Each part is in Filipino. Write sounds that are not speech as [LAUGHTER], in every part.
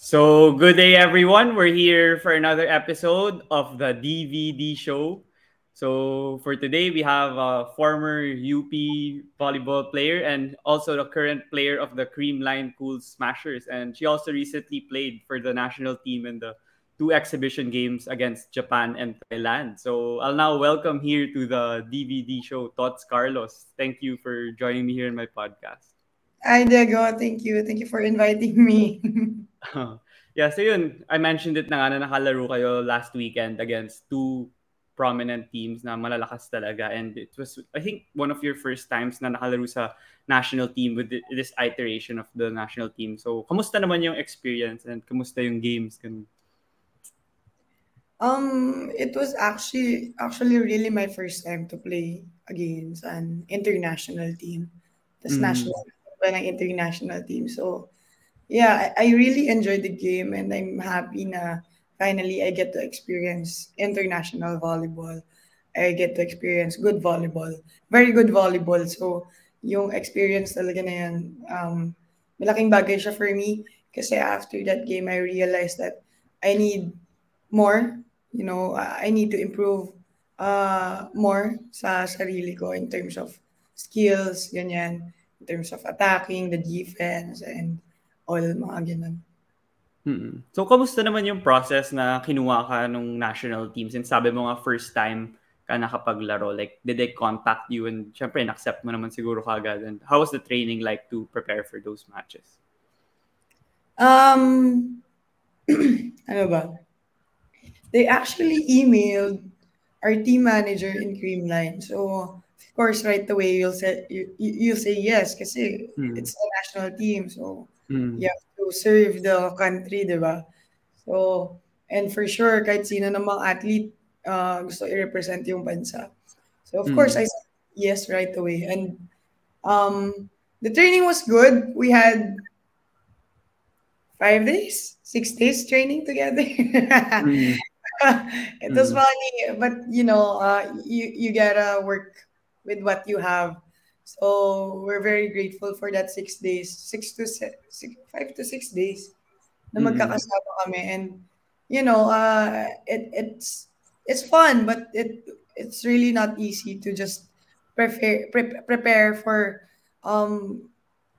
So, good day, everyone. We're here for another episode of the DVD show. So, for today, we have a former UP volleyball player and also the current player of the Creamline Cool Smashers. And she also recently played for the national team in the two exhibition games against Japan and Thailand. So, I'll now welcome here to the DVD show, Tots Carlos. Thank you for joining me here in my podcast. Hi, Diego. Thank you. Thank you for inviting me. [LAUGHS] [LAUGHS] yeah, so yun, I mentioned it na nga na nakalaro kayo last weekend against two prominent teams na malalakas talaga. And it was, I think, one of your first times na nakalaro sa national team with this iteration of the national team. So, kamusta naman yung experience and kamusta yung games? Ganun? Um, it was actually actually really my first time to play against an international team. This mm. national by ng international team. So, yeah, I, really enjoyed the game and I'm happy na finally I get to experience international volleyball. I get to experience good volleyball. Very good volleyball. So, yung experience talaga na yan, um, malaking bagay siya for me. Kasi after that game, I realized that I need more. You know, I need to improve uh, more sa sarili ko in terms of skills, ganyan in terms of attacking, the defense, and all mga ganun. Mm-hmm. So, kamusta naman yung process na kinuha ka nung national team? Since sabi mo nga first time ka nakapaglaro, like, did they contact you? And syempre, accept mo naman siguro kagad. And how was the training like to prepare for those matches? Um, [CLEARS THROAT] ano ba? They actually emailed our team manager in Creamline. So, of course, right away you'll say you you say yes kasi mm. it's the national team, so mm. you have to serve the country, di ba? So, and for sure, kahit sino namang athlete uh, gusto i-represent yung bansa. So, of mm. course, I said yes right away. And um, the training was good. We had five days, six days training together. mm. [LAUGHS] it was mm. funny, but you know, uh, you you gotta work with what you have. So we're very grateful for that six days, six to six, five to six days na mm-hmm. magkakasama kami. And, you know, uh, it, it's, it's fun, but it, it's really not easy to just prepare, pre- prepare for um,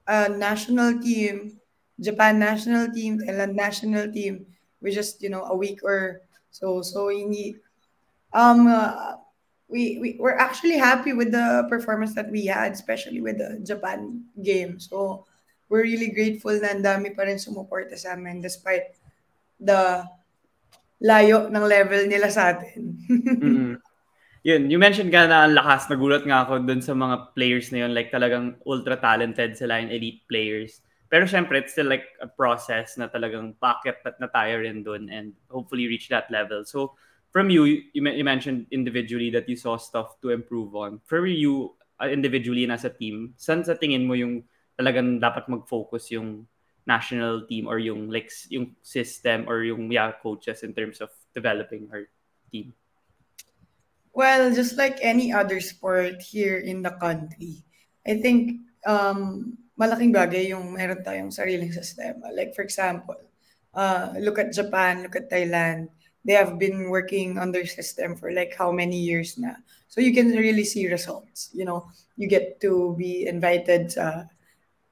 a national team, Japan national team, Thailand national team, with just, you know, a week or so. So we need, um, uh, we, we we're actually happy with the performance that we had, especially with the Japan game. So we're really grateful na dami pa rin sumuporta sa amin despite the layo ng level nila sa atin. [LAUGHS] mm-hmm. Yun, you mentioned ka na ang lakas, nagulat nga ako dun sa mga players na yun, like talagang ultra talented sila and elite players. Pero syempre, it's still like a process na talagang packet na tayo rin dun and hopefully reach that level. So, from you, you, you mentioned individually that you saw stuff to improve on. For you, uh, individually and as a team, saan sa tingin mo yung talagang dapat mag-focus yung national team or yung like yung system or yung yeah, coaches in terms of developing our team? Well, just like any other sport here in the country, I think um, malaking bagay yung meron tayong sariling sistema. Like for example, uh, look at Japan, look at Thailand they have been working on their system for like how many years now. So you can really see results. You know, you get to be invited sa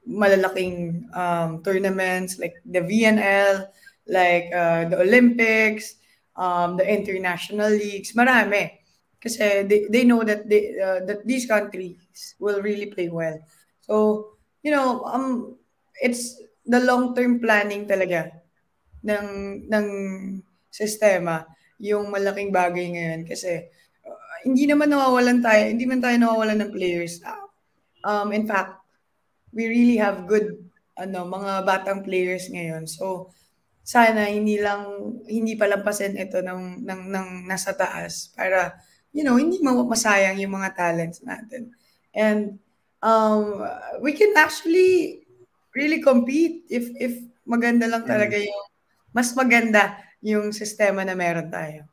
malalaking um, tournaments like the VNL, like uh, the Olympics, um, the international leagues, marami. Kasi they, they know that they uh, that these countries will really play well. So, you know, um it's the long-term planning talaga ng ng sistema yung malaking bagay ngayon kasi uh, hindi naman nawawalan tayo, hindi man tayo nawawalan ng players. Um, in fact, we really have good ano mga batang players ngayon. So sana hindi lang hindi palampasin ito ng ng ng nasa taas para you know, hindi masayang yung mga talents natin. And um, we can actually really compete if if maganda lang talaga yung mas maganda yung sistema na meron tayo.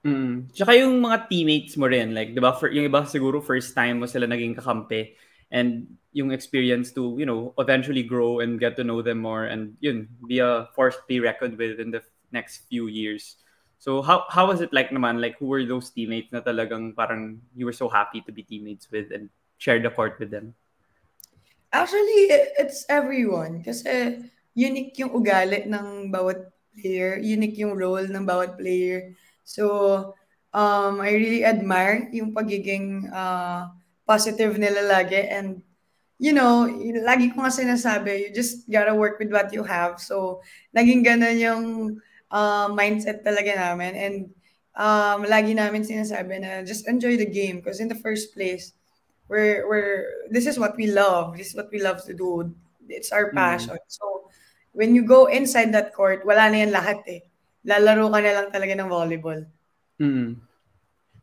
Mm. Tsaka yung mga teammates mo rin, like, di ba, for, yung iba siguro first time mo sila naging kakampi. and yung experience to, you know, eventually grow and get to know them more and yun, be a force to be reckoned with in the next few years. So how how was it like naman? Like who were those teammates na talagang parang you were so happy to be teammates with and share the court with them? Actually, it's everyone. Kasi unique yung ugali ng bawat player, unique yung role ng bawat player. So, um, I really admire yung pagiging uh, positive nila lagi and you know, lagi ko nga sinasabi, you just gotta work with what you have. So, naging ganun yung uh, mindset talaga namin. And um, lagi namin sinasabi na just enjoy the game because in the first place, we're, we're, this is what we love. This is what we love to do. It's our mm. passion. Mm. So, when you go inside that court, wala na yan lahat eh. Lalaro ka na lang talaga ng volleyball. Mm.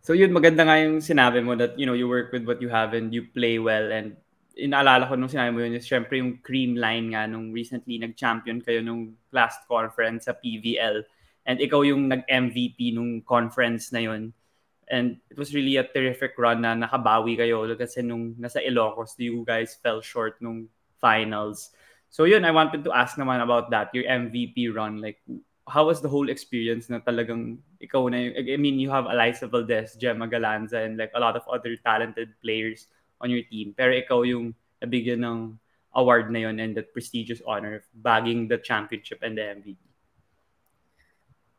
So yun, maganda nga yung sinabi mo that, you know, you work with what you have and you play well and inaalala ko nung sinabi mo yun is syempre yung cream line nga nung recently nag-champion kayo nung last conference sa PVL and ikaw yung nag-MVP nung conference na yun. And it was really a terrific run na nakabawi kayo kasi nung nasa Ilocos, you guys fell short nung finals. So yun, I wanted to ask naman about that, your MVP run. Like, how was the whole experience na talagang ikaw na yung, I mean, you have Eliza Valdez, Gemma Galanza, and like a lot of other talented players on your team. Pero ikaw yung nabigyan ng award na yon and that prestigious honor of bagging the championship and the MVP.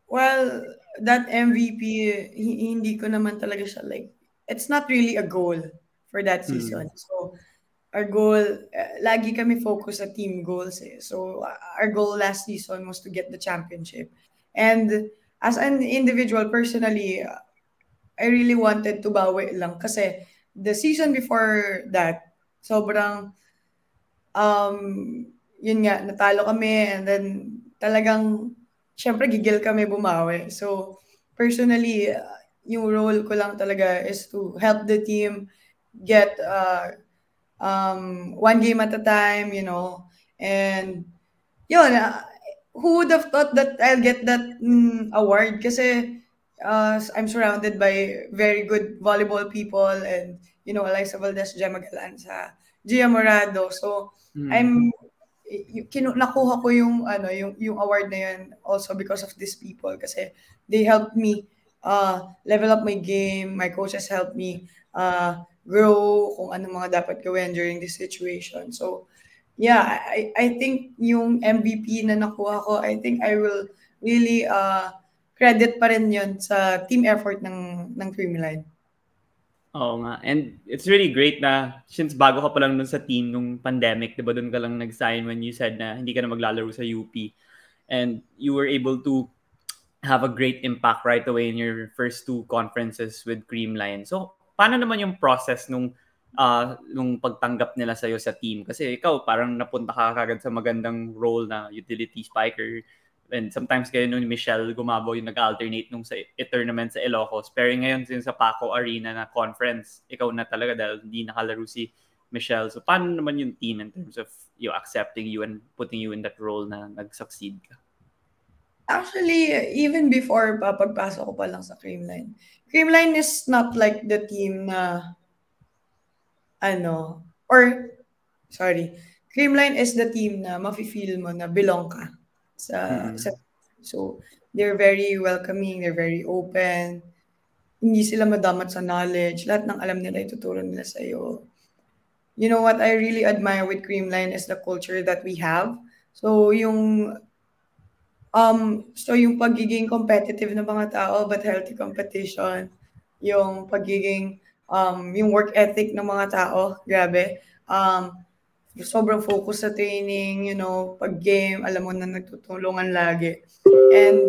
Well, that MVP, hindi ko naman talaga siya like, it's not really a goal for that hmm. season. Mm. So, our goal, uh, lagi kami focus sa team goals eh. So, our goal last season was to get the championship. And as an individual, personally, I really wanted to bawi lang kasi the season before that, sobrang, um, yun nga, natalo kami and then talagang, syempre gigil kami bumawi. So, personally, uh, yung role ko lang talaga is to help the team get uh, um, one game at a time, you know, and yun, uh, who would have thought that I'll get that mm, award kasi uh, I'm surrounded by very good volleyball people and you know Eliza Valdez, Gemma Galanza, Gia Morado. So mm. I'm kinu nakuha ko yung ano yung yung award na yun also because of these people kasi they helped me uh, level up my game. My coaches helped me uh, grow kung ano mga dapat gawin during this situation. So yeah, I I think yung MVP na nakuha ko, I think I will really uh, credit pa rin yun sa team effort ng, ng Creamline. Oo nga. And it's really great na since bago ka pa lang dun sa team nung pandemic, di ba dun ka lang nag-sign when you said na hindi ka na maglalaro sa UP. And you were able to have a great impact right away in your first two conferences with Creamline. So, paano naman yung process nung uh, nung pagtanggap nila sa iyo sa team? Kasi ikaw parang napunta ka kagad sa magandang role na utility spiker and sometimes kayo nung Michelle Gumabo yung nag-alternate nung sa tournament sa Ilocos. Pero ngayon sin sa Paco Arena na conference, ikaw na talaga dahil hindi nakalaro si Michelle. So paano naman yung team in terms of you accepting you and putting you in that role na nag-succeed ka? Actually, even before pa pagpasok ko pa lang sa Creamline, Creamline is not like the team na ano, or sorry, Creamline is the team na mafe-feel mo na belong ka sa, mm-hmm. sa so they're very welcoming, they're very open. Hindi sila madamat sa knowledge. Lahat ng alam nila ituturo nila sa iyo. You know what I really admire with Creamline is the culture that we have. So yung um so yung pagiging competitive ng mga tao but healthy competition, yung pagiging um yung work ethic ng mga tao, grabe. Um sobrang focus sa training, you know, pag game, alam mo na nagtutulungan lagi. And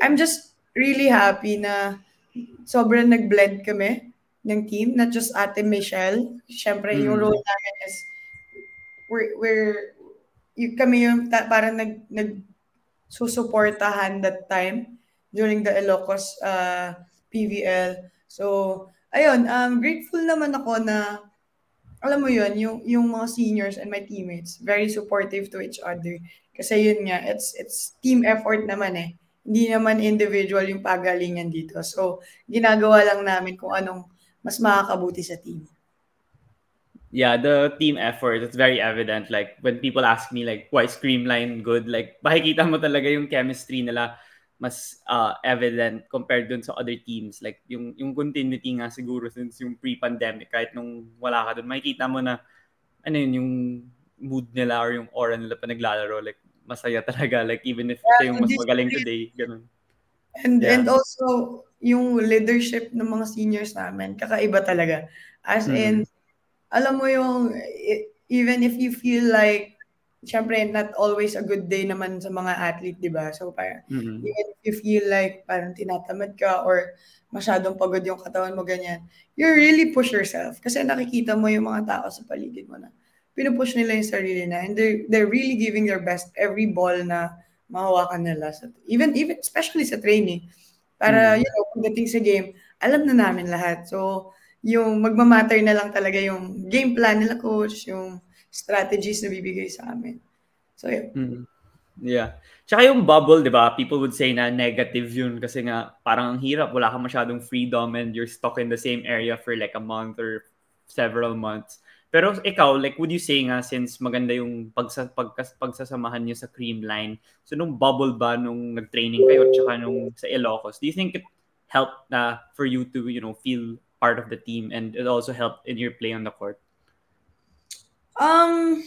I'm just really happy na sobrang nag-blend kami ng team, not just Ate Michelle. Siyempre, mm. yung role namin is we're, we're yung, kami yung ta, parang nag, nag susuportahan that time during the Ilocos uh, PVL. So, ayun, um, grateful naman ako na alam mo yun, yung, yung mga seniors and my teammates, very supportive to each other. Kasi yun nga, it's, it's team effort naman eh. Hindi naman individual yung pagalingan dito. So, ginagawa lang namin kung anong mas makakabuti sa team. Yeah, the team effort, it's very evident. Like, when people ask me, like, why is Creamline good? Like, [LAUGHS] makikita mo talaga yung chemistry nila mas uh, evident compared dun sa other teams. Like, yung, yung continuity nga siguro since yung pre-pandemic, kahit nung wala ka dun, makikita mo na, ano yun, yung mood nila or yung aura nila pa naglalaro. Like, masaya talaga. Like, even if yeah, ito yung mas magaling today, ganun. And, yeah. and also, yung leadership ng mga seniors namin, kakaiba talaga. As mm. in, alam mo yung, even if you feel like, syempre, not always a good day naman sa mga athlete, di ba? So, parang, mm-hmm. even if you feel like parang tinatamad ka or masyadong pagod yung katawan mo, ganyan, you really push yourself. Kasi nakikita mo yung mga tao sa paligid mo na pinupush nila yung sarili na and they're, they're really giving their best every ball na mahawakan nila. Sa, even, even, especially sa training. Para, mm-hmm. you know, pagdating sa game, alam na namin lahat. So, yung magmamatter na lang talaga yung game plan nila coach, yung strategies na bibigay sa amin. So, yeah. Mm-hmm. Yeah. Tsaka yung bubble, di ba? People would say na negative yun kasi nga parang ang hirap. Wala ka masyadong freedom and you're stuck in the same area for like a month or several months. Pero ikaw, like would you say nga since maganda yung pagsa, pagkas, pagsasamahan niyo sa Creamline, so nung bubble ba nung nag-training kayo at saka nung sa Ilocos, do you think it helped na uh, for you to, you know, feel part of the team and it also helped in your play on the court? Um,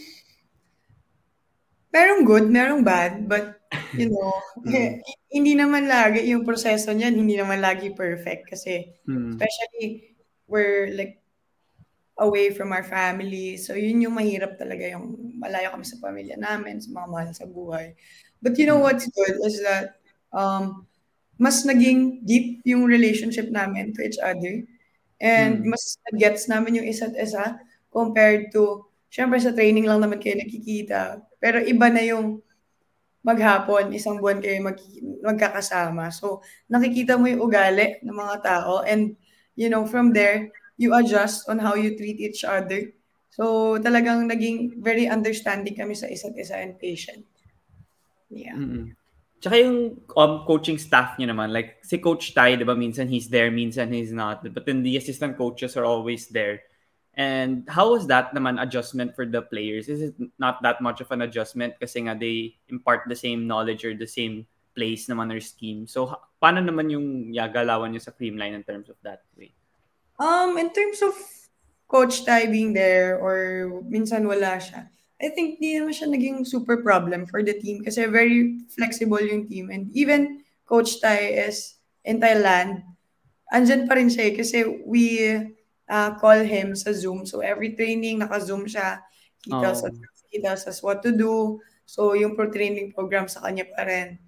merong good, merong bad, but you know, [LAUGHS] mm. [LAUGHS] hindi naman lagi yung proseso niyan, hindi naman lagi perfect kasi mm. especially we're like away from our family. So yun yung mahirap talaga yung malayo kami sa pamilya namin, sa mga mahal sa buhay. But you know mm. what's good is that um mas naging deep yung relationship namin to each other. And mm. mas gets namin yung isa't isa compared to, syempre sa training lang naman kayo nakikita. Pero iba na yung maghapon, isang buwan kayo mag, magkakasama. So, nakikita mo yung ugali ng mga tao. And, you know, from there, you adjust on how you treat each other. So, talagang naging very understanding kami sa isa't isa and patient. Yeah. Mm-hmm. Tsaka yung um, coaching staff niyo naman, like si Coach Tai, di ba, minsan he's there, minsan he's not. But then the assistant coaches are always there. And how was that naman adjustment for the players? Is it not that much of an adjustment kasi nga they impart the same knowledge or the same place naman or scheme? So, paano naman yung yeah, galawan niyo sa Creamline in terms of that way? Um, in terms of Coach Tai being there or minsan wala siya, I think di naman siya naging super problem for the team kasi very flexible yung team. And even Coach Tai is in Thailand, andyan pa rin siya eh, kasi we uh, call him sa Zoom. So every training, naka-Zoom siya. He tells, oh. us, he tells us what to do. So yung pro-training program sa kanya pa rin.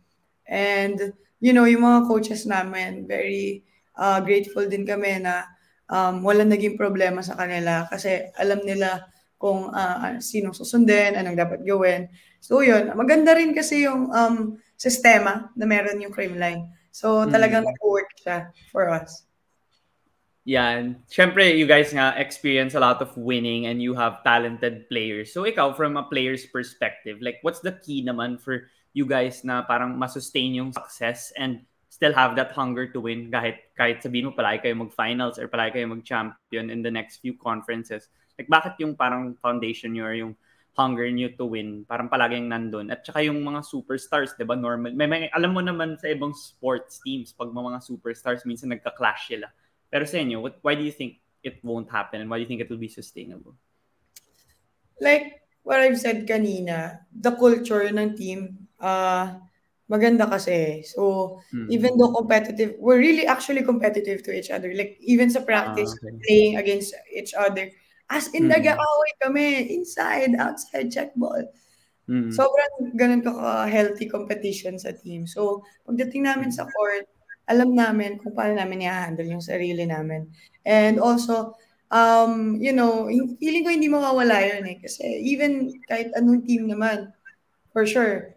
And, you know, yung mga coaches namin, very uh, grateful din kami na um, wala naging problema sa kanila kasi alam nila kung uh, sinong susundin, anong dapat gawin. So yun, maganda rin kasi yung um, sistema na meron yung Creamline. So talagang mm. nag-work siya for us. Yan. Siyempre, you guys nga experience a lot of winning and you have talented players. So ikaw, from a player's perspective, like what's the key naman for you guys na parang masustain yung success and still have that hunger to win kahit kahit sabihin mo palagi kayo mag-finals or palagi kayo mag-champion in the next few conferences. Like, bakit yung parang foundation nyo or yung hunger nyo to win, parang palaging nandun. At saka yung mga superstars, di ba, normal. May, may, alam mo naman sa ibang sports teams, pag mga superstars, minsan nagka-clash sila. Pero sa inyo, what, why do you think it won't happen and why do you think it will be sustainable? Like what I've said kanina, the culture ng team, uh, maganda kasi. So, mm-hmm. even though competitive, we're really actually competitive to each other. Like, even sa practice, ah, okay. playing against each other, As in, mm. nag-aaway kami. Inside, outside, check ball. Mm. Sobrang ganun ka-healthy competition sa team. So, pagdating namin sa court, alam namin kung paano namin i-handle yung sarili namin. And also, um, you know, feeling ko hindi mawawala yun eh. Kasi even kahit anong team naman, for sure,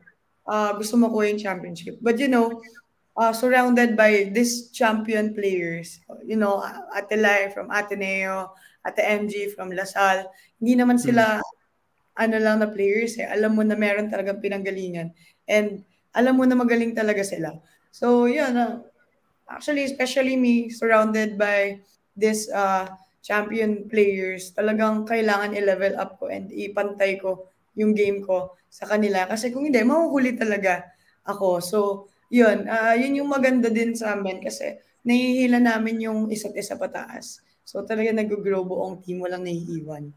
uh, gusto mo ko yung championship. But you know, uh, surrounded by these champion players, you know, Atelay from Ateneo, Ate MG from Lasal, hindi naman hmm. sila hmm. ano lang na players eh. Alam mo na meron talagang pinanggalingan. And alam mo na magaling talaga sila. So, yun. Uh, actually, especially me, surrounded by this uh, champion players, talagang kailangan i-level up ko and ipantay ko yung game ko sa kanila. Kasi kung hindi, mahuhuli talaga ako. So, yun. Uh, yun yung maganda din sa amin kasi nahihila namin yung isa't isa pataas. So, talaga nag-grow buong team, walang nahihiwan.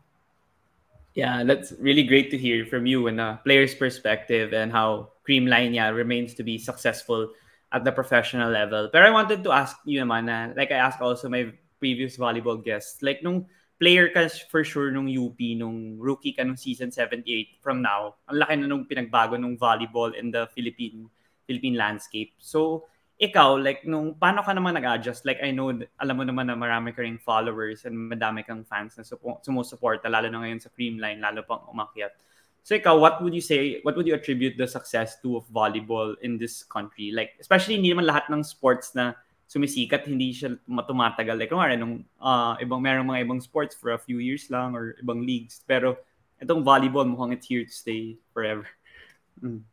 Yeah, that's really great to hear from you and a player's perspective and how Creamline yeah, remains to be successful at the professional level. But I wanted to ask you naman na, like I asked also my previous volleyball guests, like nung player ka for sure nung UP, nung rookie ka nung season 78 from now, ang laki na nung pinagbago nung volleyball in the Philippine Philippine landscape. So, ikaw, like, nung, paano ka naman nag-adjust? Like, I know, alam mo naman na marami ka ring followers and madami kang fans na sumusuporta, lalo na ngayon sa Creamline, lalo pang umakyat. So ikaw, what would you say, what would you attribute the success to of volleyball in this country? Like, especially hindi naman lahat ng sports na sumisikat, hindi siya tumatagal. Like, kumari, nung uh, ibang, merong mga ibang sports for a few years lang or ibang leagues. Pero itong volleyball, mukhang it's here to stay forever. [LAUGHS] Mm.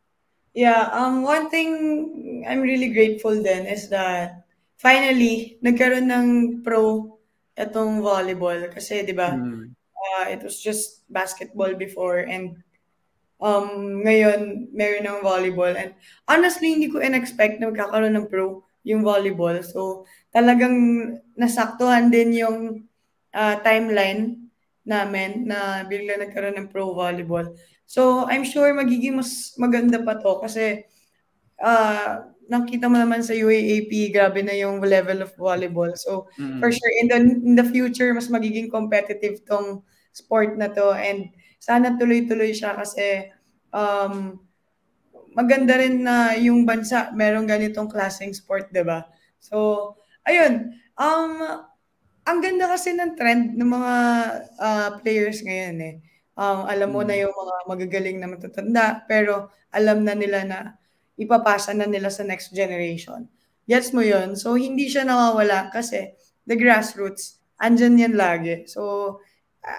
Yeah, um, one thing I'm really grateful then is that finally, nagkaroon ng pro itong volleyball. Kasi, di ba, mm. uh, it was just basketball before and um, ngayon, meron ng volleyball. And honestly, hindi ko in-expect na magkakaroon ng pro yung volleyball. So, talagang nasaktuhan din yung uh, timeline namin na bigla nagkaroon ng pro volleyball. So, I'm sure magiging mas maganda pa to kasi uh, nakita mo naman sa UAAP, grabe na yung level of volleyball. So, mm-hmm. for sure, in the, in the future, mas magiging competitive tong sport na to. And sana tuloy-tuloy siya kasi um, maganda rin na yung bansa merong ganitong klaseng sport, di ba? So, ayun. Um, ang ganda kasi ng trend ng mga uh, players ngayon eh. Um, alam mo na mm. yung mga magagaling na matatanda, pero alam na nila na ipapasa na nila sa next generation. Gets mo yun? So, hindi siya nawawala kasi the grassroots, andyan yan lagi. So,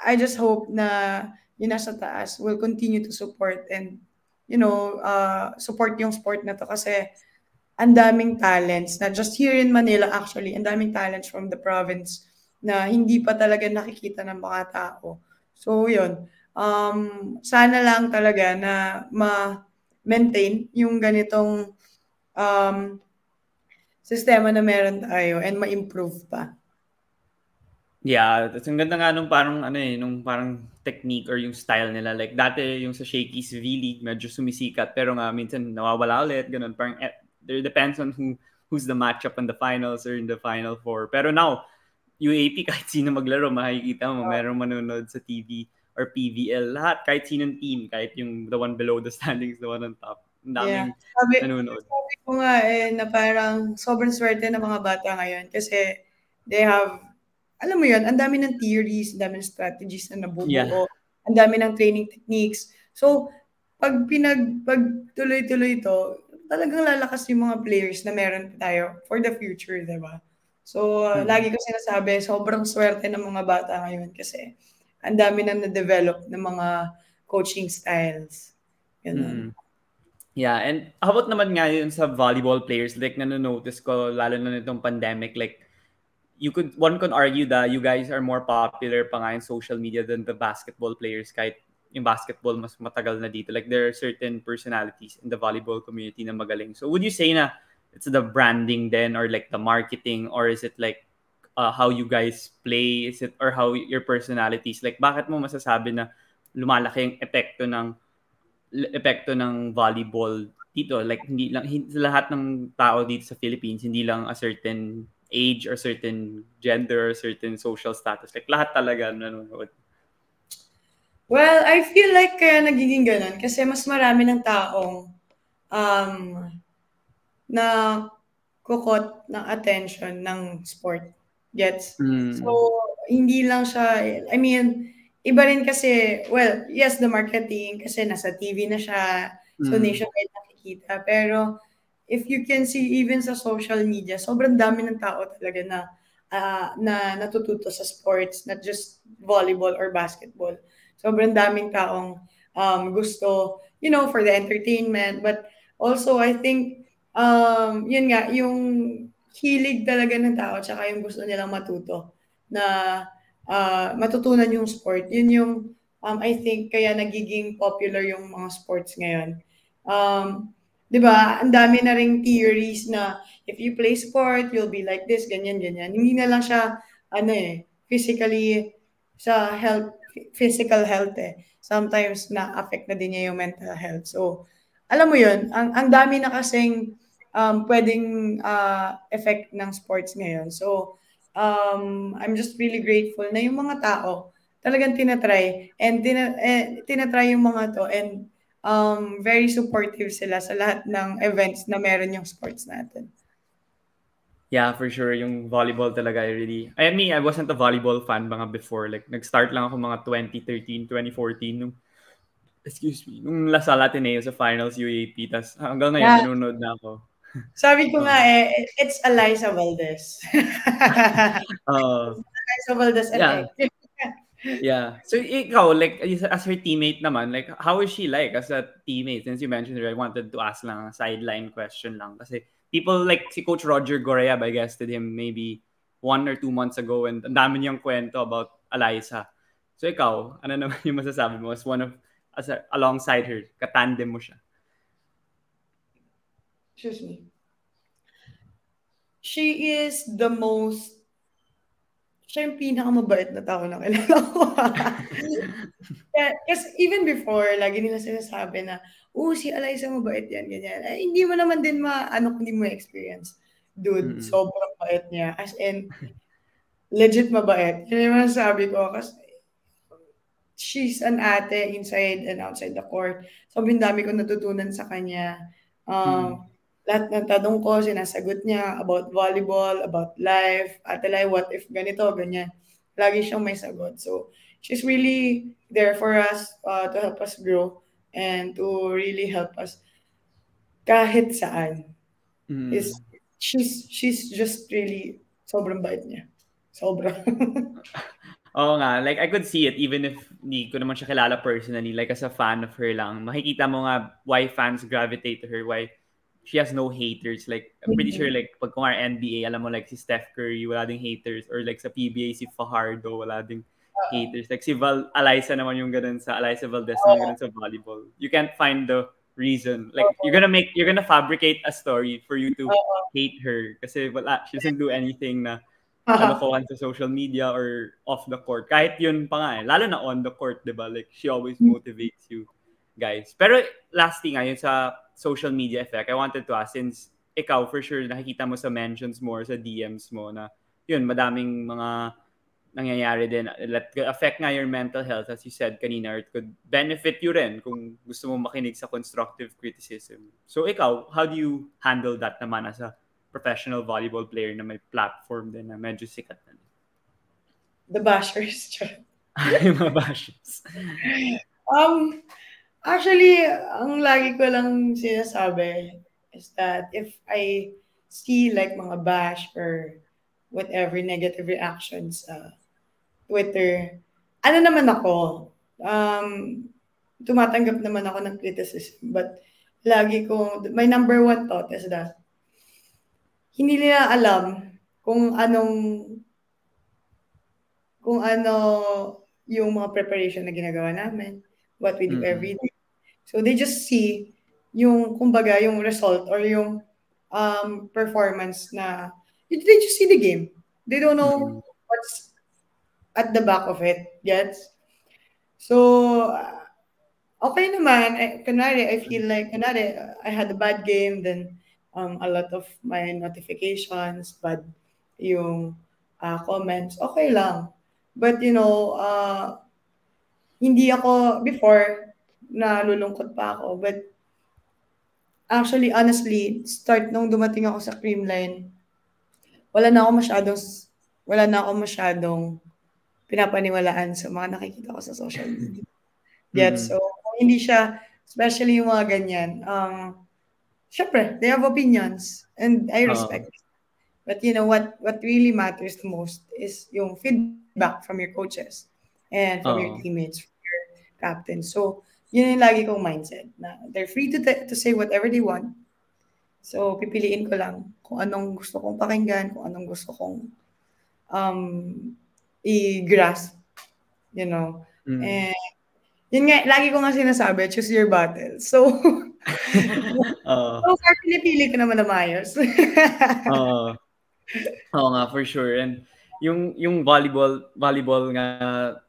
I just hope na yung nasa taas will continue to support and, you know, uh, support yung sport na to kasi ang daming talents, na just here in Manila actually, ang daming talents from the province na hindi pa talaga nakikita ng mga tao. So, yun um, sana lang talaga na ma-maintain yung ganitong um, sistema na meron tayo and ma-improve pa. Yeah, that's ang ganda nga nung parang ano eh, nung parang technique or yung style nila. Like dati yung sa Shakey's V-League medyo sumisikat pero nga minsan nawawala ulit, ganun. Parang eh, there depends on who who's the matchup in the finals or in the final four. Pero now, UAP [LAUGHS] kahit sino maglaro, makikita mo, meron manonood sa TV or PVL, lahat, kahit sinong team, kahit yung the one below the standings, the one on top. Ang daming yeah. sabi, nanonood. Sabi ko nga eh, na parang sobrang swerte ng mga bata ngayon kasi they have, alam mo yun, ang dami ng theories, ang dami ng strategies na nabubuo, yeah. ang dami ng training techniques. So, pag pinag, pag tuloy-tuloy to, talagang lalakas yung mga players na meron tayo for the future, di ba? So, uh, hmm lagi ko sinasabi, sobrang swerte ng mga bata ngayon kasi ang dami na na-develop ng mga coaching styles. Ganun. Mm. Yeah, and how about naman nga yun sa volleyball players? Like, nanonotice ko, lalo na nitong pandemic, like, you could, one could argue that you guys are more popular pa nga in social media than the basketball players kahit yung basketball mas matagal na dito. Like, there are certain personalities in the volleyball community na magaling. So, would you say na it's the branding then or like the marketing or is it like uh, how you guys play is it or how your personalities like bakit mo masasabi na lumalaki yung epekto ng epekto ng volleyball dito? Like hindi lang hindi, lahat ng tao dito sa Philippines hindi lang a certain age or certain gender or certain social status. Like lahat talaga nanonood. Well, I feel like kaya nagiging ganun kasi mas marami ng taong um, na kukot ng attention ng sport. Gets? Mm. So, hindi lang siya, I mean, iba rin kasi, well, yes, the marketing, kasi nasa TV na siya, so mm. nationwide nakikita. Pero, if you can see, even sa social media, sobrang dami ng tao talaga na, uh, na natututo sa sports, not just volleyball or basketball. Sobrang daming taong um, gusto, you know, for the entertainment, but also, I think, um, yun nga, yung hilig talaga ng tao tsaka yung gusto nilang matuto na uh, matutunan yung sport. Yun yung, um, I think, kaya nagiging popular yung mga sports ngayon. Um, 'di ba? Ang dami na ring theories na if you play sport, you'll be like this, ganyan ganyan. Hindi na lang siya ano eh, physically sa health physical health eh. Sometimes na affect na din niya yung mental health. So, alam mo 'yun, ang ang dami na kasing um pwedeng uh, effect ng sports ngayon. So, um I'm just really grateful na yung mga tao talagang tinatry and tina, eh, tinatry yung mga to and um, very supportive sila sa lahat ng events na meron yung sports natin. Yeah, for sure. Yung volleyball talaga, I really... I mean, I wasn't a volleyball fan mga before. Like, nag-start lang ako mga 2013, 2014 nung excuse me, nung Lasal Ateneo sa finals UAP. Tapos hanggang ngayon, yeah. nanonood na ako. Sabi ko nga eh, it's Eliza Valdez. [LAUGHS] uh, Eliza Valdez yeah. [LAUGHS] yeah. So ikaw, like as her teammate naman, like how is she like as a teammate? Since you mentioned her, I wanted to ask lang a sideline question lang. Kasi people like si Coach Roger Goreab, I guess, did him maybe one or two months ago and ang dami niyang kwento about Eliza. So ikaw, ano naman [LAUGHS] yung masasabi mo as one of, as a, alongside her, katandem mo siya? Excuse me. She is the most siya yung pinakamabait na tao na kilala ko. [LAUGHS] Kasi even before, lagi nila sinasabi na, oh, si Eliza mabait yan, ganyan. Eh, hindi mo naman din ma, ano, hindi mo experience. Dude, mm-hmm. sobrang bait niya. As in, legit mabait. Yan yung sabi ko. Kasi she's an ate inside and outside the court. Sobrang dami ko natutunan sa kanya. Um, mm lahat ng tanong ko, sinasagot niya about volleyball, about life, ate Lai, what if ganito, ganyan. Lagi siyang may sagot. So, she's really there for us uh, to help us grow and to really help us kahit saan. Mm. Is she's she's just really sobrang bait niya. Sobra. [LAUGHS] Oo nga, like I could see it even if hindi ko naman siya kilala personally, like as a fan of her lang. Makikita mo nga why fans gravitate to her, why she has no haters. Like, I'm pretty sure, like, pag kung NBA, alam mo, like, si Steph Curry, wala ding haters. Or like, sa PBA, si Fajardo, wala ding haters. Like, si Val, Eliza naman yung ganun sa, Eliza Valdez naman ganun sa volleyball. You can't find the reason. Like, you're gonna make, you're gonna fabricate a story for you to hate her. Kasi wala, she doesn't do anything na kalokohan sa social media or off the court. Kahit yun pa nga eh. Lalo na on the court, di ba? Like, she always hmm. motivates you guys. Pero last thing, ayun sa social media effect, I wanted to ask, since ikaw for sure nakikita mo sa mentions mo, sa DMs mo na yun, madaming mga nangyayari din. Let affect nga your mental health as you said kanina or it could benefit you rin kung gusto mo makinig sa constructive criticism. So ikaw, how do you handle that naman as a professional volleyball player na may platform din na medyo sikat na? The bashers. [LAUGHS] [LAUGHS] yung mga bashers. Um, Actually, ang lagi ko lang sinasabi is that if I see like mga bash or whatever negative reactions sa uh, Twitter, ano naman ako, um, tumatanggap naman ako ng criticism. But lagi ko, my number one thought is that hindi nila alam kung anong kung ano yung mga preparation na ginagawa namin what we do mm-hmm. every day. So they just see yung, kumbaga, yung result or yung um, performance na, they just see the game. They don't know mm-hmm. what's at the back of it. Yes? So, okay naman. I, kunwari, I feel like, kunwari, I had a bad game, then um, a lot of my notifications, bad yung uh, comments, okay lang. But, you know, uh, hindi ako before nalulungkot pa ako but actually honestly start nung dumating ako sa Creamline wala na ako masyadong wala na ako masyadong pinapaniwalaan sa mga nakikita ko sa social media. Yet, mm-hmm. so hindi siya especially yung mga ganyan um syempre they have opinions and I respect uh-huh. But you know what what really matters the most is yung feedback from your coaches and from uh-huh. your teammates captain. So, yun yung lagi kong mindset na they're free to, t- to say whatever they want. So, pipiliin ko lang kung anong gusto kong pakinggan, kung anong gusto kong um, i-grasp. You know? Mm. And yun nga, lagi ko nga sinasabi, choose your battle. So, [LAUGHS] Oo. so far, pinipili ko naman na maayos. [LAUGHS] Oo. Oo nga, for sure. And yung yung volleyball volleyball nga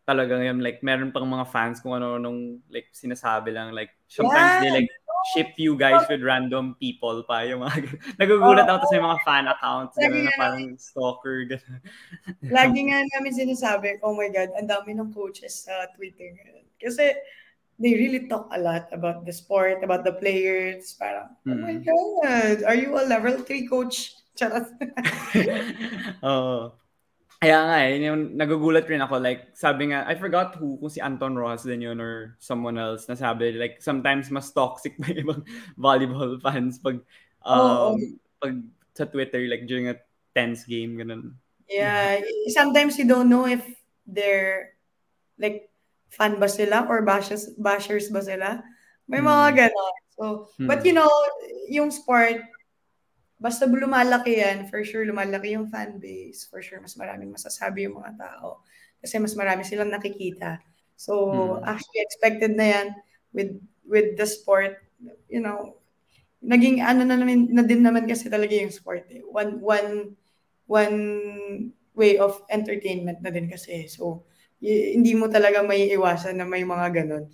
talaga ngayon like meron pang mga fans kung ano nung like sinasabi lang like sometimes they like ship you guys with random people pa yung mga [LAUGHS] nagugulat ako sa mga fan accounts gano'n na parang stalker gano'n. [LAUGHS] Lagi nga namin sinasabi, oh my God, ang dami ng coaches sa Twitter ngayon. Kasi they really talk a lot about the sport, about the players. Parang, oh my Mm. God, are you a level 3 coach? Charot. [LAUGHS] Oo. Kaya nga eh, yung nagugulat rin ako, like, sabi nga, I forgot who, kung si Anton Ross din yun or someone else, na sabi, like, sometimes mas toxic [LAUGHS] pa ibang volleyball fans pag, um, Oo. pag sa Twitter, like, during a tense game, ganun. Yeah, sometimes you don't know if they're like fan ba sila or bashers, bashers ba sila. May mga Hmm. ganon. So, but you know, yung sport, basta lumalaki yan, for sure lumalaki yung fan base. For sure, mas maraming masasabi yung mga tao. Kasi mas marami silang nakikita. So, Hmm. actually expected na yan with with the sport. You know, naging ano na naman na din naman kasi talaga yung sport eh. One one one way of entertainment na din kasi. So, y- hindi mo talaga may iwasan na may mga ganon.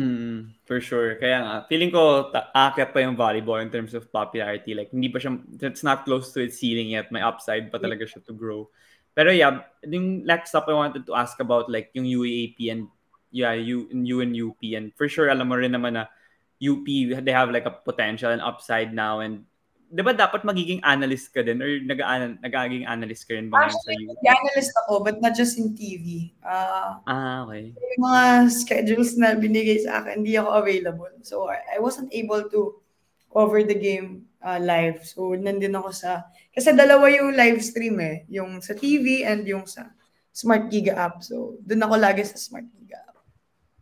Mm, for sure. Kaya nga, feeling ko ta- aakyat pa yung volleyball in terms of popularity. Like, hindi pa siya, it's not close to its ceiling yet. May upside pa talaga siya to grow. Pero yeah, yung next up I wanted to ask about like yung UAP and yeah, and you and UP and for sure alam mo rin naman na UP they have like a potential and upside now and 'di ba dapat magiging analyst ka din or nag nagaging analyst ka rin ba ngayon sa Actually, UP? analyst ako, but not just in TV. Ah, Ah, okay. yung mga schedules na binigay sa akin, hindi ako available. So, I, I wasn't able to cover the game uh, live. So, nandun ako sa... Kasi dalawa yung live stream eh. Yung sa TV and yung sa Smart Giga app. So, dun ako lagi sa Smart Giga app.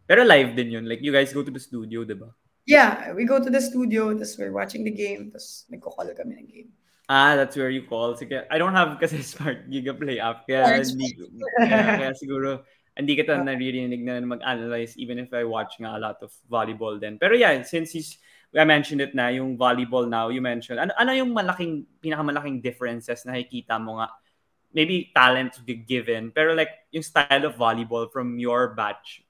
Pero live din yun. Like you guys go to the studio, 'di ba? Yeah, we go to the studio, tapos we're watching the game, tapos nagko-call kami ng game. Ah, that's where you call. Sige, I don't have kasi [LAUGHS] Smart Giga Play app. Kaya, hindi, kaya, kaya siguro hindi kita naririnig na mag-analyze even if I watch nga a lot of volleyball then. Pero yeah, since he's, I mentioned it na, yung volleyball now, you mentioned, ano, ano yung malaking, pinakamalaking differences na nakikita mo nga? Maybe talent to be given, pero like yung style of volleyball from your batch,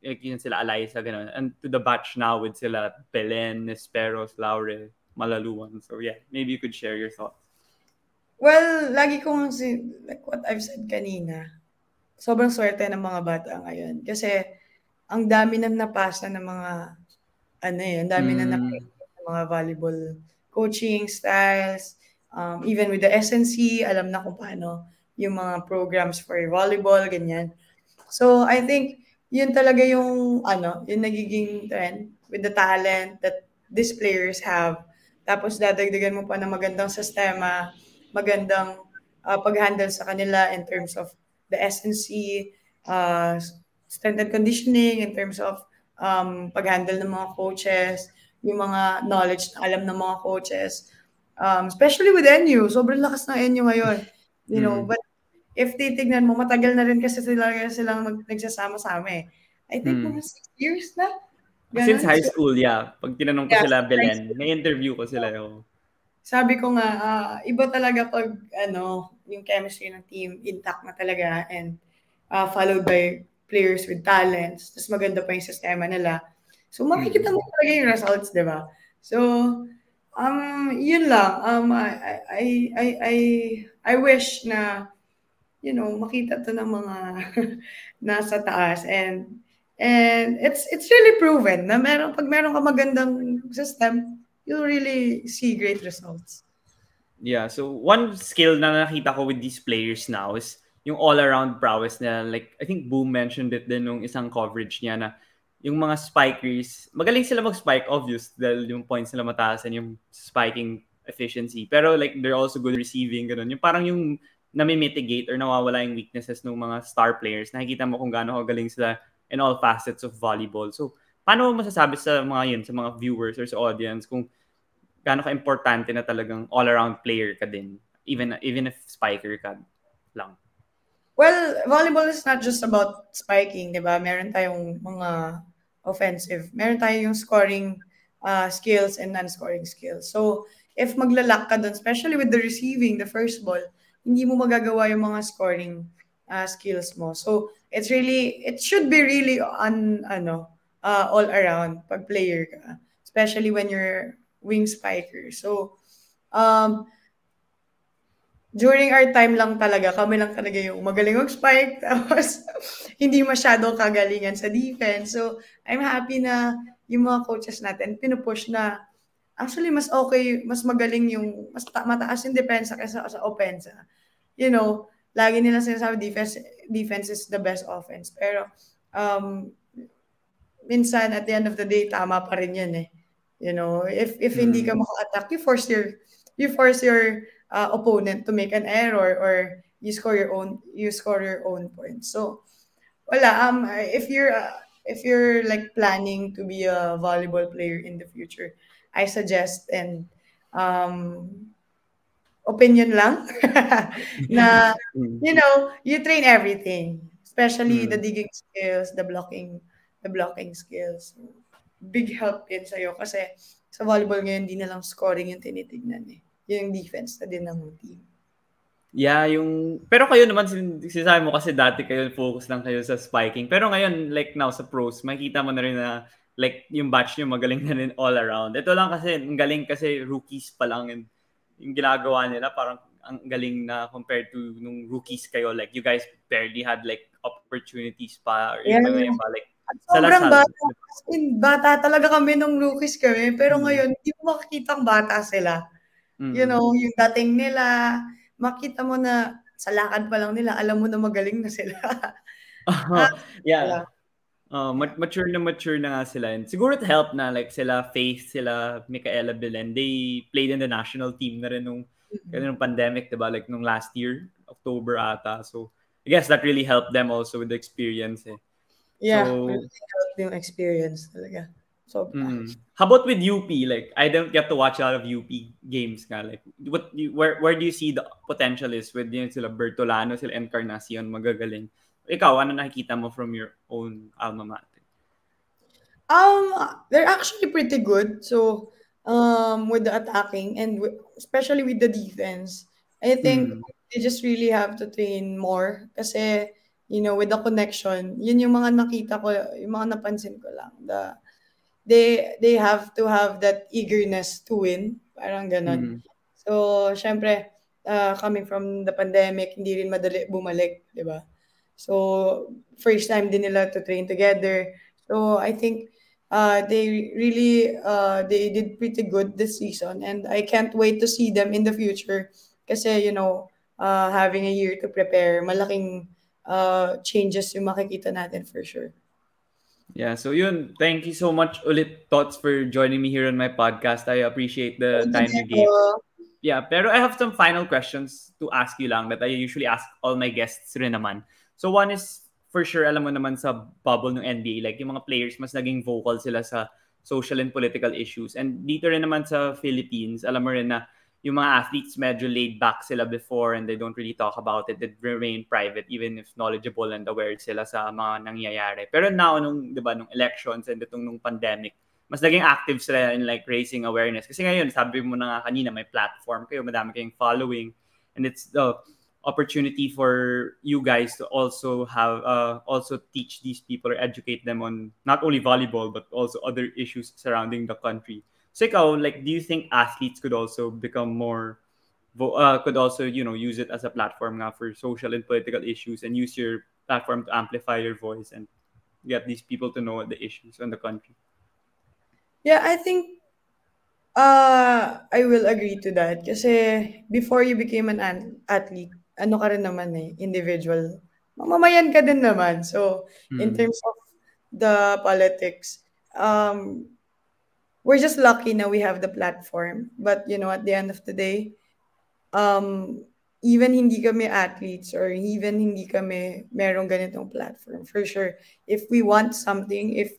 like yun sila Eliza, ganun, and to the batch now with sila Belen, Nesperos, Laure, Malaluan. So yeah, maybe you could share your thoughts. Well, lagi kong, si- like what I've said kanina, sobrang swerte ng mga bata ngayon. Kasi, ang dami na napasa ng mga, ano eh, ang dami na Mm. nakita ng mga volleyball coaching styles, um, even with the SNC, alam na kung paano yung mga programs for volleyball, ganyan. So, I think, yun talaga yung, ano, yung nagiging trend with the talent that these players have. Tapos, dadagdagan mo pa ng magandang sistema, magandang uh, pag-handle sa kanila in terms of the SNC, uh, strength and conditioning, in terms of um, pag-handle ng mga coaches, yung mga knowledge na alam ng mga coaches. Um, especially with NU, sobrang lakas ng NU ngayon. You know, Mm. but if titignan mo, matagal na rin kasi sila silang mag, nagsasama-sama eh. I think Mm. mga six years na. Since Ganon. high school, yeah. Pag tinanong ko Yeah, sila, since Belen, school. na-interview ko sila. Oh. sabi ko nga, ah, iba talaga pag ano, yung chemistry ng team intact na talaga and ah, followed by players with talents. Tapos maganda pa yung sistema nila. So makikita mo talaga yung results, di ba? So, um, yun lang. Um, I, I, I, I, I wish na, you know, makita to ng mga [LAUGHS] nasa taas and and it's it's really proven na meron pag meron ka magandang system, you'll really see great results. Yeah, so one skill na nakita ko with these players now is yung all-around prowess na like I think Boom mentioned it din nung isang coverage niya na yung mga spikers, magaling sila mag-spike obvious dahil yung points nila mataas and yung spiking efficiency. Pero like they're also good receiving ganun. Yung parang yung nami-mitigate or nawawala yung weaknesses ng mga star players. Nakikita mo kung gaano kagaling sila in all facets of volleyball. So, paano mo masasabi sa mga yun, sa mga viewers or sa audience kung gaano ka-importante na talagang all-around player ka din even even if spiker ka lang. Well, volleyball is not just about spiking, di ba? Meron tayong mga offensive. Meron tayong scoring uh, skills and non-scoring skills. So, if maglalak ka doon, especially with the receiving, the first ball, hindi mo magagawa yung mga scoring uh, skills mo. So, it's really, it should be really on, ano, uh, all around pag player ka. Especially when you're wing spiker. So, um, during our time lang talaga, kami lang talaga yung magaling mag-spike, [LAUGHS] tapos hindi masyado kagalingan sa defense. So, I'm happy na yung mga coaches natin, pinupush na actually mas okay, mas magaling yung, mas ta- mataas yung depensa kaysa sa opensa. You know, lagi nila sinasabi defense, defense is the best offense. Pero, um, minsan at the end of the day, tama pa rin yun eh. You know, if if hindi ka mm. maka-attack, you force your you force your uh, opponent to make an error or you score your own you score your own points. So wala um if you're uh, if you're like planning to be a volleyball player in the future, I suggest and um opinion lang [LAUGHS] na mm. you know, you train everything, especially mm. the digging skills, the blocking the blocking skills. Big help din sa'yo kasi sa volleyball ngayon, hindi na lang scoring yung tinitignan eh yung defense na din ng team. Yeah, yung pero kayo naman sinasabi mo kasi dati kayo focus lang kayo sa spiking. Pero ngayon like now sa pros, makita mo na rin na like yung batch niyo magaling na rin all around. Ito lang kasi ang galing kasi rookies pa lang and yung ginagawa nila parang ang galing na compared to nung rookies kayo like you guys barely had like opportunities pa or yeah. yung ba like Sobrang bata. In, bata talaga kami nung rookies kami. Pero hmm. ngayon, hindi mo makikita ang bata sila. Mm-hmm. You know, yung dating nila, makita mo na sa lakad pa lang nila, alam mo na magaling na sila. [LAUGHS] uh, yeah. Uh, mature na mature na nga sila. And siguro it helped na like sila Faith, sila Micaela Belen, they played in the national team na rin nung, mm-hmm. nung pandemic, diba? Like nung last year, October ata. So, I guess that really helped them also with the experience. Eh. Yeah, so, really helped yung experience talaga. So, mm. how about with UP? Like, I don't get to watch a lot of UP games. Nga. Like, what, where, where do you see the potential is with yun, sila Bertolano, sila Encarnacion, magagaling? Ikaw, ano nakikita mo from your own alma mater? Um, they're actually pretty good. So, um, with the attacking and with, especially with the defense, I think mm. they just really have to train more kasi, you know, with the connection, yun yung mga nakita ko, yung mga napansin ko lang. The, they they have to have that eagerness to win. Parang ganun. Mm. So, syempre, uh, coming from the pandemic, hindi rin madali bumalik, di ba? So, first time din nila to train together. So, I think uh, they really uh, they did pretty good this season and I can't wait to see them in the future kasi, you know, uh, having a year to prepare, malaking uh, changes yung makikita natin for sure. Yeah, so yun, thank you so much ulit Tots for joining me here on my podcast. I appreciate the time you gave. Yeah, pero I have some final questions to ask you lang that I usually ask all my guests rin naman. So one is for sure alam mo naman sa bubble ng NBA like yung mga players mas naging vocal sila sa social and political issues. And dito rin naman sa Philippines, alam mo rin na yung mga athletes medyo laid back sila before and they don't really talk about it. They remain private even if knowledgeable and aware sila sa mga nangyayari. Pero now, nung, di ba, nung elections and itong nung pandemic, mas naging active sila in like raising awareness. Kasi ngayon, sabi mo na nga kanina, may platform kayo, madami kayong following. And it's the opportunity for you guys to also have, uh, also teach these people or educate them on not only volleyball, but also other issues surrounding the country. So ikaw, like, do you think athletes could also become more, uh, could also, you know, use it as a platform nga for social and political issues and use your platform to amplify your voice and get these people to know the issues in the country? Yeah, I think uh, I will agree to that. Kasi before you became an athlete, ano ka rin naman eh, individual. Mamamayan ka din naman. So, mm. in hmm. terms of the politics, um, we're just lucky now we have the platform. But you know, at the end of the day, um, even hindi kami athletes or even hindi kami merong ganitong platform, for sure. If we want something, if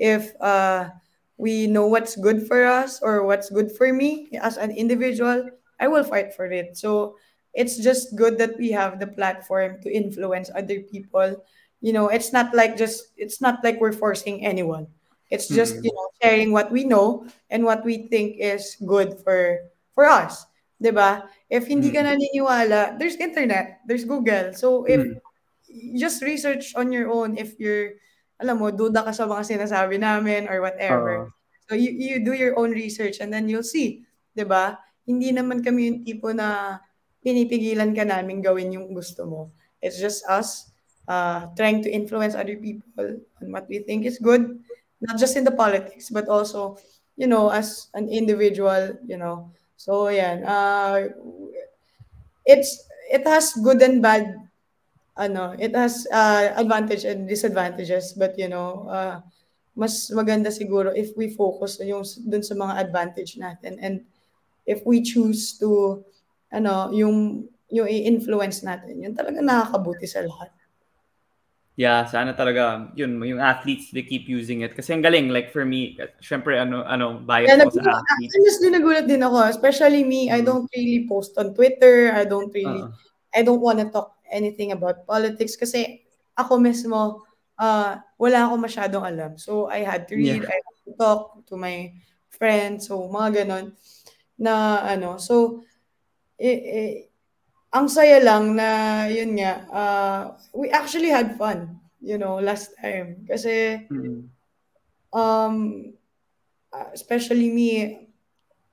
if uh, we know what's good for us or what's good for me as an individual, I will fight for it. So it's just good that we have the platform to influence other people. You know, it's not like just it's not like we're forcing anyone. It's just, Mm. you know, sharing what we know and what we think is good for for us. 'Di ba? If hindi ka Mm. naniniwala, there's internet, there's Google. So if Mm. you just research on your own if you're alam mo, duda ka sa mga sinasabi namin or whatever. Oo. So you you do your own research and then you'll see, 'di ba? Hindi naman kami yung tipo na pinipigilan ka namin gawin yung gusto mo. It's just us uh, trying to influence other people on what we think is good, not just in the politics, but also, you know, as an individual, you know. So, yan. Uh, it's, it has good and bad, ano, it has uh, advantage and disadvantages, but, you know, uh, mas maganda siguro if we focus yung dun sa mga advantage natin and if we choose to ano yung yung i-influence natin yun talaga nakakabuti sa lahat Yeah, sana talaga yun yung athletes they keep using it kasi ang galing like for me syempre ano ano bias yeah, ako sa athletes. honestly nagulat din ako especially me I don't really post on Twitter I don't really Oo. I don't want to talk anything about politics kasi ako mismo uh, wala ako masyadong alam so I had to read Yeah. I had to talk to my friends so mga ganon na ano so eh, eh, ang saya lang na yun nga uh, we actually had fun you know last time kasi Mm. um uh, especially me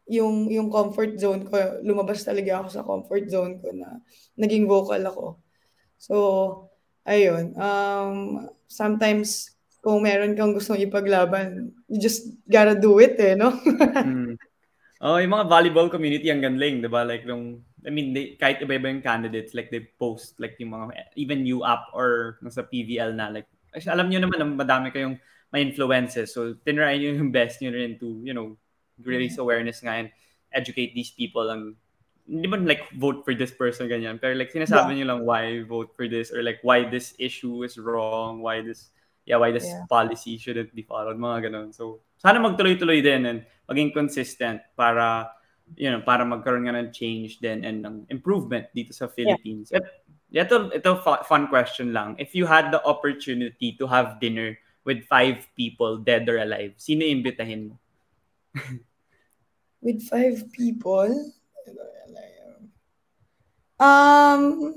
yung yung comfort zone ko lumabas talaga ako sa comfort zone ko na naging vocal ako so ayun um sometimes kung meron kang gustong ipaglaban you just gotta do it eh no [LAUGHS] Mm. Oh, yung mga volleyball community ang galing, 'di ba? Like nung I mean, they, kahit iba-iba yung candidates, like they post like yung mga even you up or nasa PVL na like actually, alam niyo naman na madami kayong may influences. So tinry niyo yung best niyo rin to, you know, raise awareness nga and educate these people ang hindi man like vote for this person ganyan pero like sinasabi niyo lang why vote for this or like why this issue is wrong why this yeah why this Yeah. policy shouldn't be followed mga ganun so sana magtuloy-tuloy din and maging consistent para you know para magkaroon nga ng change din and ng improvement dito sa Philippines At, ito ito fu- fun question lang if you had the opportunity to have dinner with five people dead or alive sino imbitahin mo [LAUGHS] with five people. Um,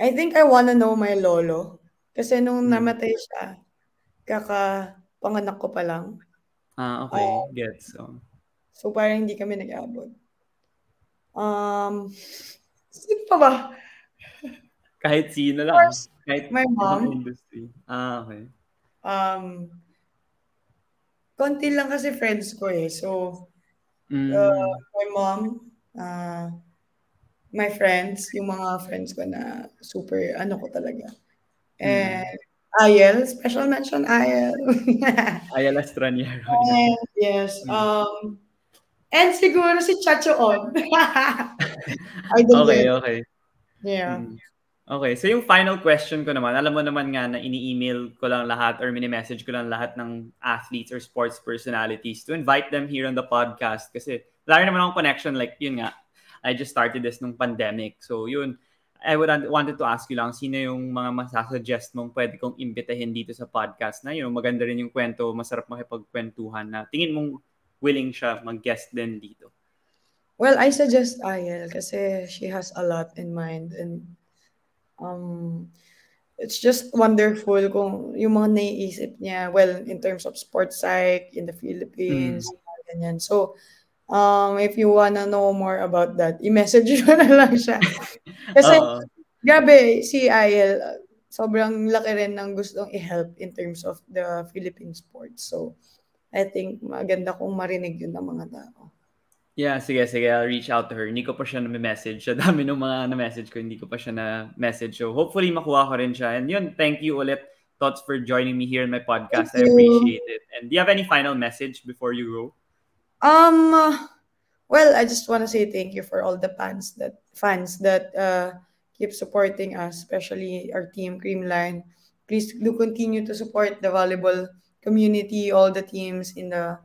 I think I wanna know my lolo. Kasi nung Hmm. namatay siya, kakapanganak ko pa lang. ah okay Oh. gets so So parang hindi kami nag-abot. Um, sino pa ba? kahit sino lang course, kahit my mom. industry ah okay Um, konti lang kasi friends ko eh. So, Mm. uh, my mom, uh, my friends, yung mga friends ko na super ano ko talaga. Mm. And Ayel, special mention Ayel. [LAUGHS] Ayala Straniero and yes, Mm. um, and siguro si Chacho On. [LAUGHS] Idol okay din. okay Yeah. Mm. Okay, so yung final question ko naman, alam mo naman nga na ini-email ko lang lahat or mini-message ko lang lahat ng athletes or sports personalities to invite them here on the podcast kasi lagi naman akong connection like yun nga, I just started this nung pandemic. So yun, I would wanted to ask you lang, sino yung mga masasuggest mong pwede kong imbitahin dito sa podcast na yun, maganda rin yung kwento, masarap makipagkwentuhan na tingin mong willing siya mag-guest din dito. Well, I suggest Ayel kasi she has a lot in mind and um, it's just wonderful kung yung mga naiisip niya, well, in terms of sports psych in the Philippines, mga ganyan. So, um, if you wanna know more about that, i-message [LAUGHS] mo na lang siya. Kasi, Oo. grabe, si Ayel, sobrang laki rin ng gustong i-help in terms of the Philippine sports. So, I think maganda kung marinig yun ng mga tao. Yeah, sige, sige. I'll reach out to her. Hindi ko pa siya na-message. Sa dami ng mga na-message ko, hindi ko pa siya na-message. So, hopefully, makuha ko rin siya. And yun, thank you ulit, Tots, for joining me here in my podcast. Thank I you. appreciate it. And do you have any final message before you go? Um, well, I just want to say thank you for all the fans that fans that uh, keep supporting us, especially our team Creamline. Please do continue to support the volleyball community, all the teams in the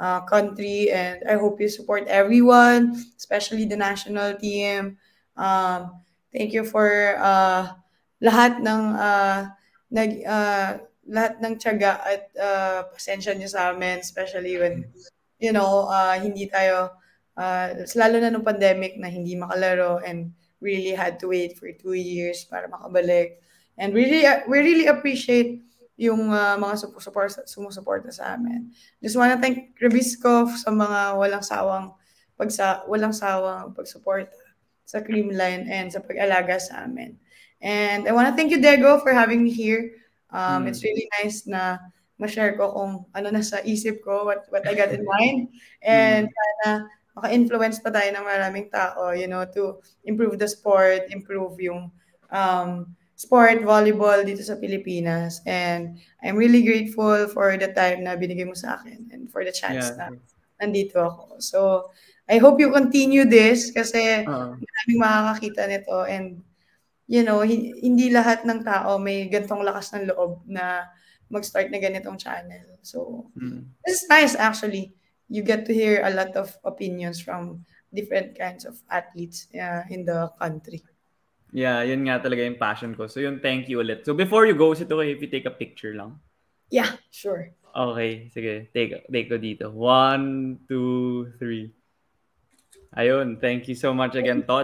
uh, country, and I hope you support everyone, especially the national team. Um, thank you for uh, lahat ng uh, nag uh, lahat ng tiyaga at uh, pasensya niyo sa amin, especially when you know, uh, hindi tayo uh, lalo na nung pandemic na hindi makalaro and really had to wait for two years para makabalik. And really, uh, we really appreciate yung uh, mga support, sumusuporta sa amin. Just wanna thank Rebisco sa mga walang sawang pagsa walang sawang pagsuporta sa Creamline and sa pag-alaga sa amin. And I wanna thank you, Diego, for having me here. Um, mm. It's really nice na ma-share ko kung ano na sa isip ko, what, what I got in mind. And mm. sana maka-influence pa tayo ng maraming tao, you know, to improve the sport, improve yung um, sport, volleyball dito sa Pilipinas. And I'm really grateful for the time na binigay mo sa akin and for the chance yeah. na nandito ako. So, I hope you continue this kasi uh-huh. maraming makakakita nito and you know, hindi lahat ng tao may gantong lakas ng loob na mag-start na ganitong channel. So, mm. this is nice actually. You get to hear a lot of opinions from different kinds of athletes uh, in the country. Yeah, yun nga talaga yung passion ko. So yun, thank you ulit. So before you go, is it if you take a picture lang? Yeah, sure. Okay, sige. Take, take ko dito. One, two, three. Ayun, thank you so much again, Todd.